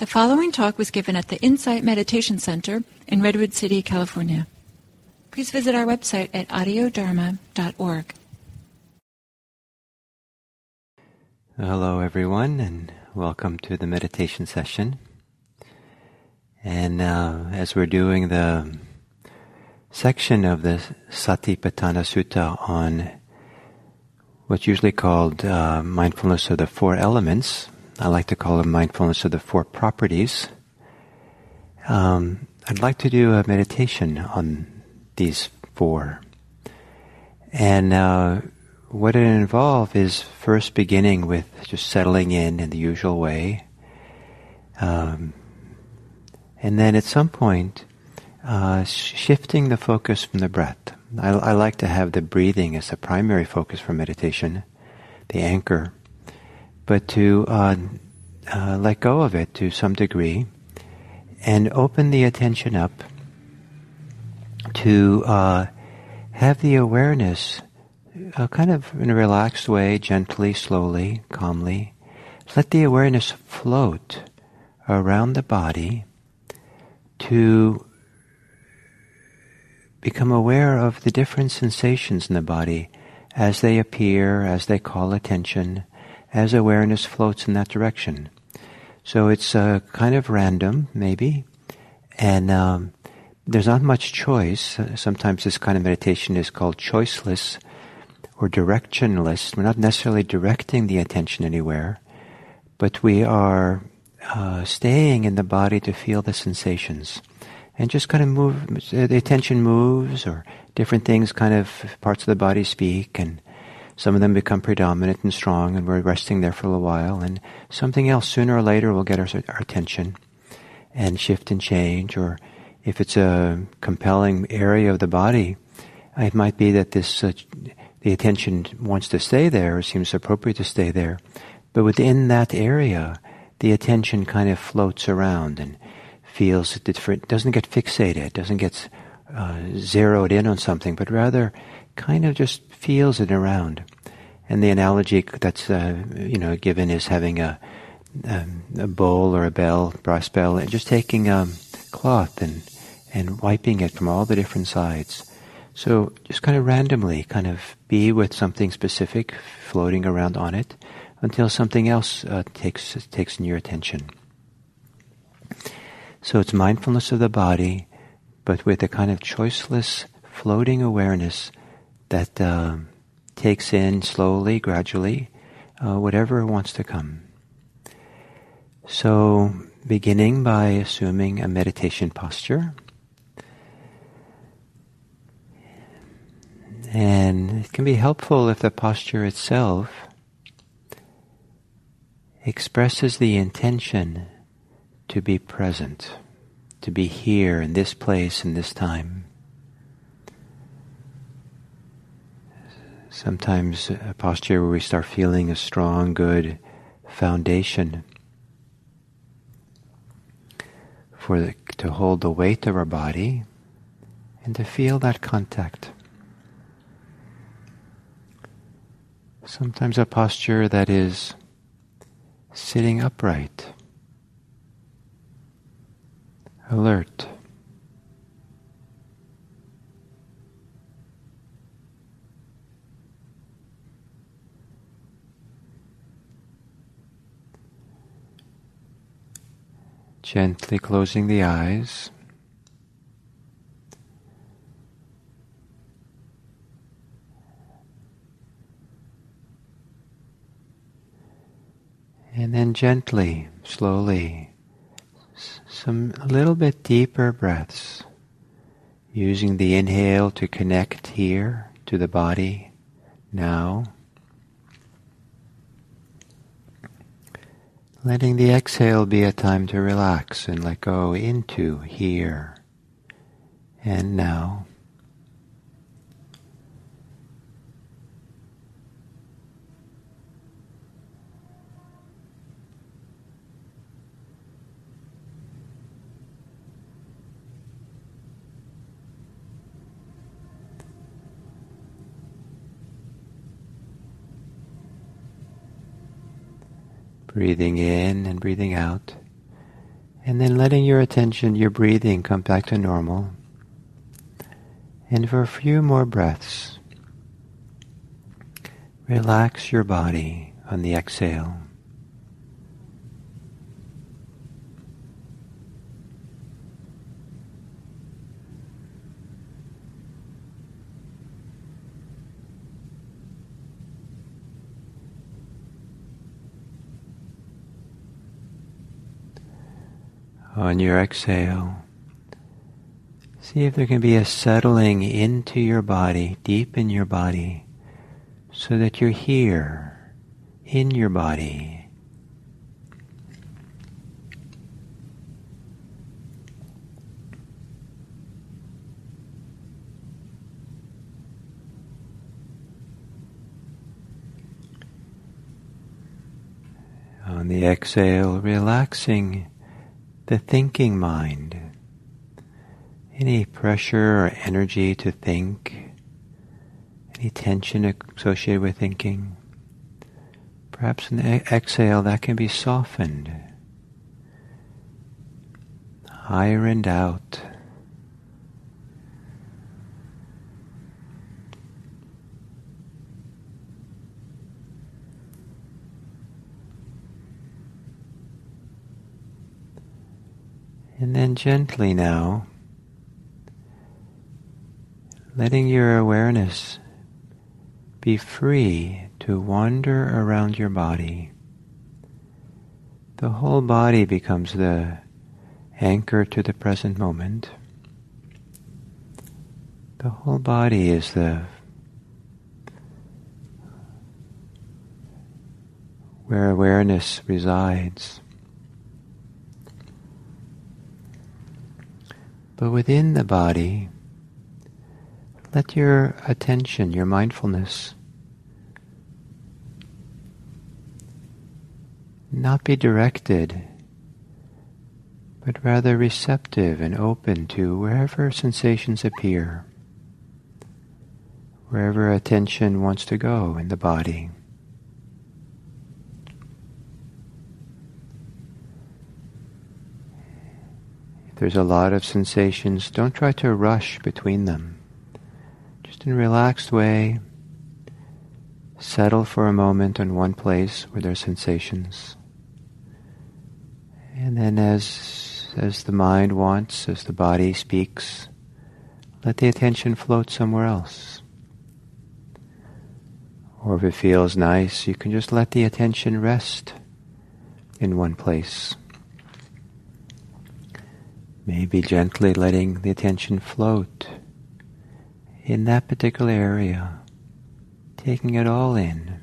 The following talk was given at the Insight Meditation Center in Redwood City, California. Please visit our website at audiodharma.org. Hello, everyone, and welcome to the meditation session. And uh, as we're doing the section of the Satipatthana Sutta on what's usually called uh, mindfulness of the four elements, I like to call it mindfulness of the four properties. Um, I'd like to do a meditation on these four. And uh, what it involves is first beginning with just settling in in the usual way. Um, and then at some point, uh, shifting the focus from the breath. I, I, like to have the breathing as the primary focus for meditation, the anchor but to uh, uh, let go of it to some degree and open the attention up to uh, have the awareness uh, kind of in a relaxed way, gently, slowly, calmly. Let the awareness float around the body to become aware of the different sensations in the body as they appear, as they call attention, as awareness floats in that direction. So it's uh, kind of random, maybe, and um, there's not much choice. Uh, sometimes this kind of meditation is called choiceless or directionless. We're not necessarily directing the attention anywhere, but we are uh, staying in the body to feel the sensations. And just kind of move, the attention moves, or different things kind of, parts of the body speak, and some of them become predominant and strong, and we're resting there for a little while, and something else sooner or later will get our, our attention and shift and change. Or if it's a compelling area of the body, it might be that this uh, the attention wants to stay there, or seems appropriate to stay there, but within that area, the attention kind of floats around and feels different. Doesn't get fixated, doesn't get uh, zeroed in on something, but rather kind of just feels it around. And the analogy that's uh, you know given is having a um, a bowl or a bell, brass bell, and just taking a cloth and and wiping it from all the different sides. So just kind of randomly, kind of be with something specific floating around on it until something else uh, takes takes your attention. So it's mindfulness of the body, but with a kind of choiceless, floating awareness that uh, takes in slowly, gradually, uh, whatever wants to come. So, beginning by assuming a meditation posture. And it can be helpful if the posture itself expresses the intention to be present, to be here in this place in this time. Sometimes a posture where we start feeling a strong, good foundation for the, to hold the weight of our body and to feel that contact. Sometimes a posture that is sitting upright, alert. Gently closing the eyes. And then gently, slowly, some a little bit deeper breaths, using the inhale to connect here to the body now. Letting the exhale be a time to relax and let go into here and now. Breathing in and breathing out. And then letting your attention, your breathing come back to normal. And for a few more breaths, relax your body on the exhale. On your exhale, see if there can be a settling into your body, deep in your body, so that you're here, in your body. On the exhale, relaxing the thinking mind. Any pressure or energy to think, any tension associated with thinking. Perhaps in the exhale that can be softened, ironed out. And gently now, letting your awareness be free to wander around your body. The whole body becomes the anchor to the present moment. The whole body is the where awareness resides. But within the body, let your attention, your mindfulness, not be directed, but rather receptive and open to wherever sensations appear, wherever attention wants to go in the body. There's a lot of sensations, don't try to rush between them. Just in a relaxed way, settle for a moment in one place where there are sensations. And then as, as the mind wants, as the body speaks, let the attention float somewhere else. Or if it feels nice, you can just let the attention rest in one place. Maybe gently letting the attention float in that particular area, taking it all in.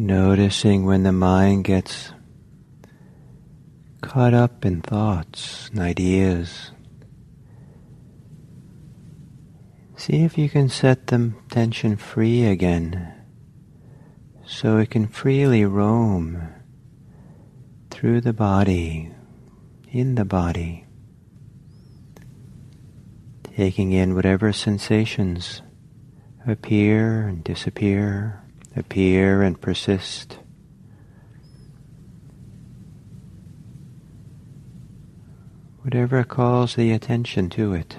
Noticing when the mind gets caught up in thoughts and ideas. See if you can set the tension free again so it can freely roam through the body, in the body, taking in whatever sensations appear and disappear, appear and persist. Whatever calls the attention to it.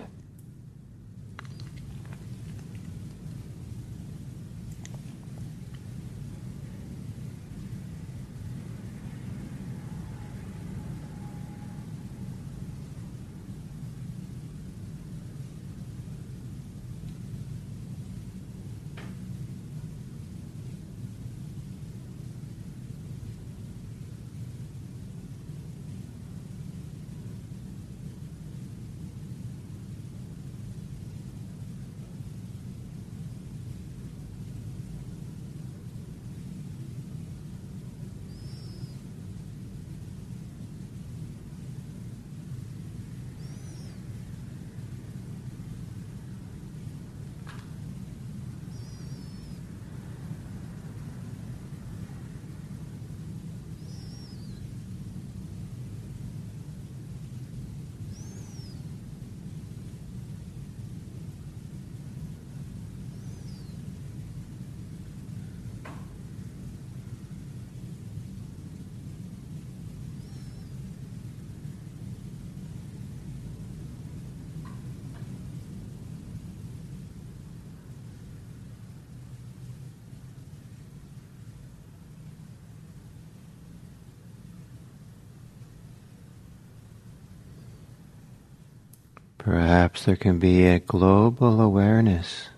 Perhaps there can be a global awareness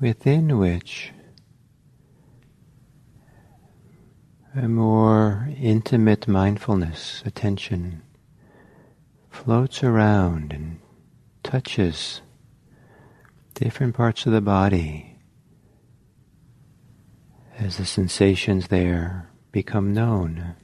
within which a more intimate mindfulness, attention, floats around and touches different parts of the body as the sensations there become known.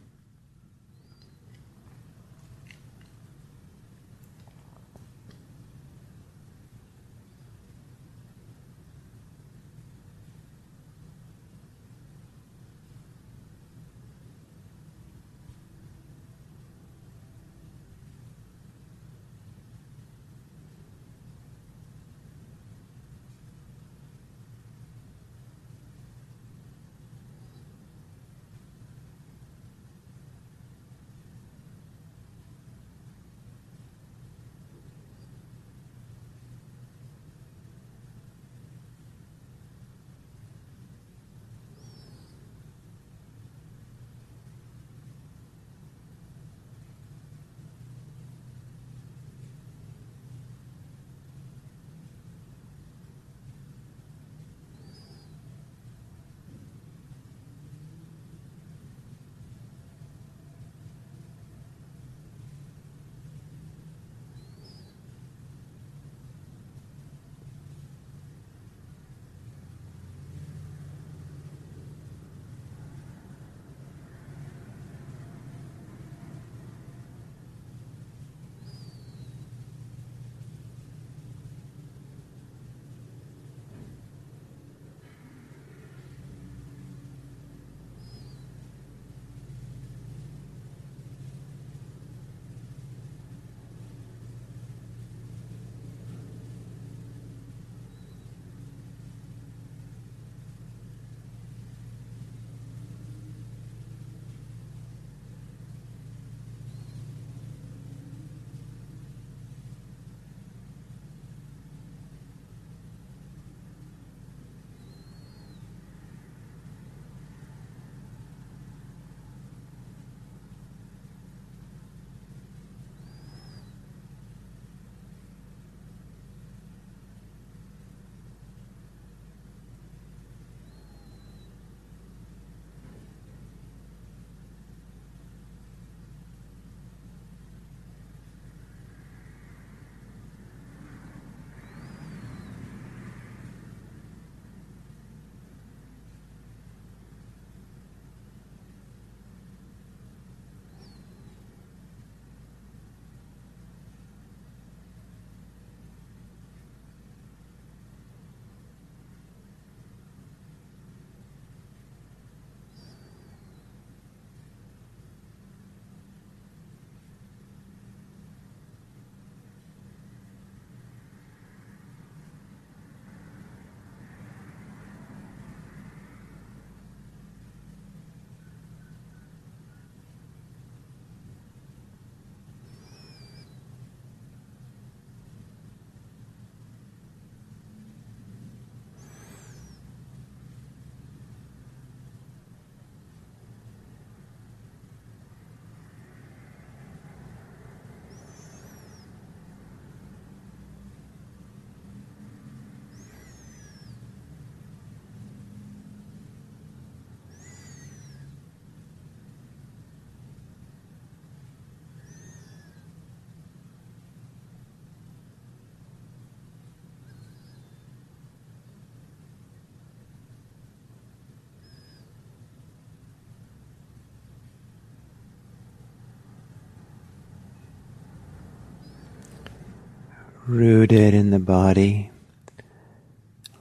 Rooted in the body,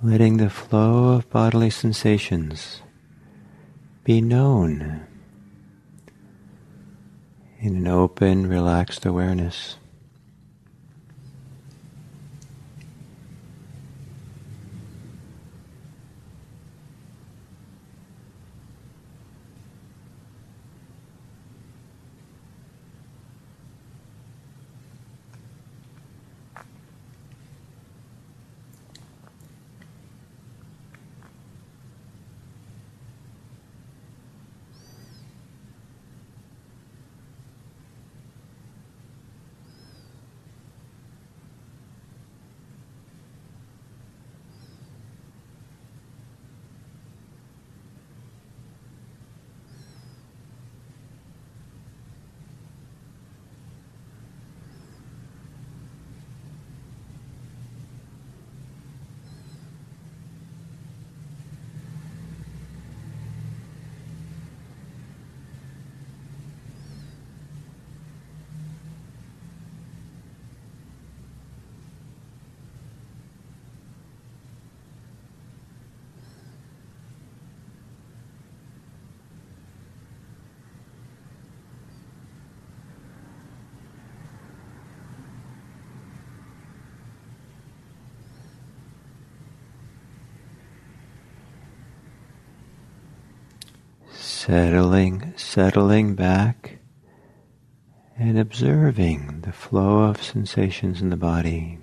letting the flow of bodily sensations be known in an open, relaxed awareness. Settling, settling back and observing the flow of sensations in the body.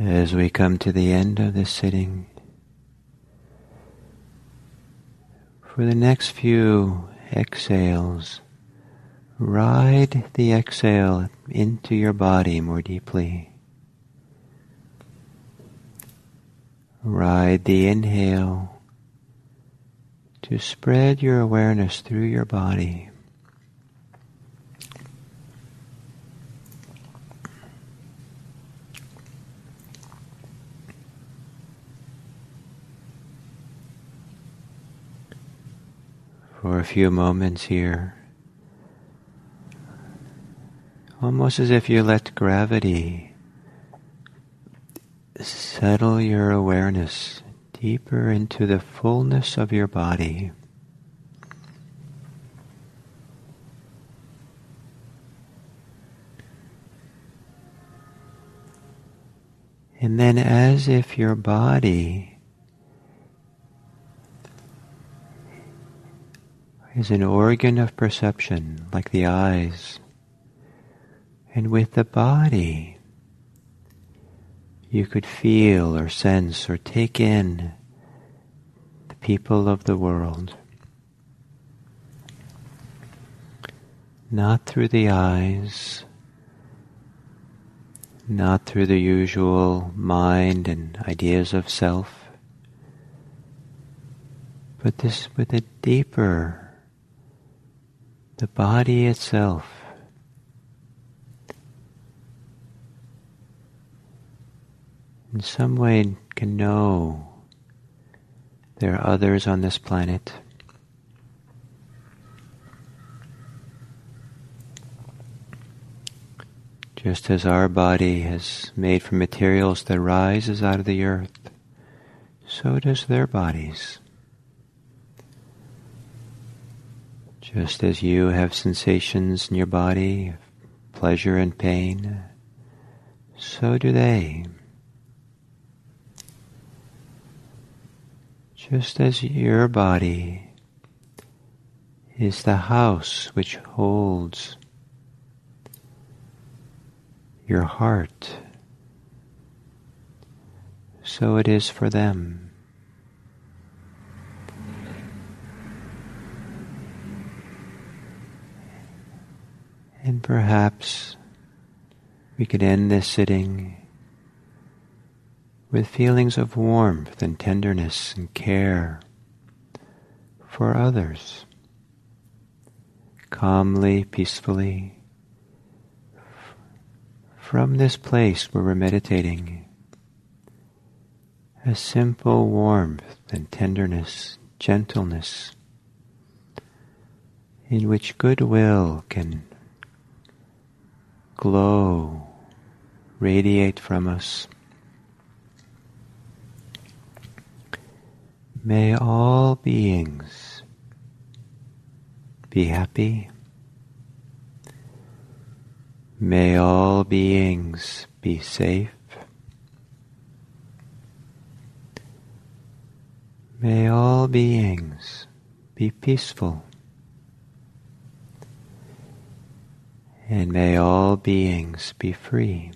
As we come to the end of this sitting, for the next few exhales, ride the exhale into your body more deeply. Ride the inhale to spread your awareness through your body. For a few moments here, almost as if you let gravity settle your awareness deeper into the fullness of your body. And then, as if your body is an organ of perception, like the eyes, and with the body, you could feel or sense or take in the people of the world. Not through the eyes, not through the usual mind and ideas of self, but this with a deeper, the body itself in some way can know there are others on this planet. Just as our body is made from materials that rises out of the earth, so does their bodies. Just as you have sensations in your body, of pleasure and pain, so do they. just as your body is the house which holds your heart, so it is for them. And perhaps we could end this sitting with feelings of warmth and tenderness and care for others, calmly, peacefully, from this place where we're meditating, a simple warmth and tenderness, gentleness, in which goodwill can glow, radiate from us. May all beings be happy. May all beings be safe. May all beings be peaceful. And may all beings be free.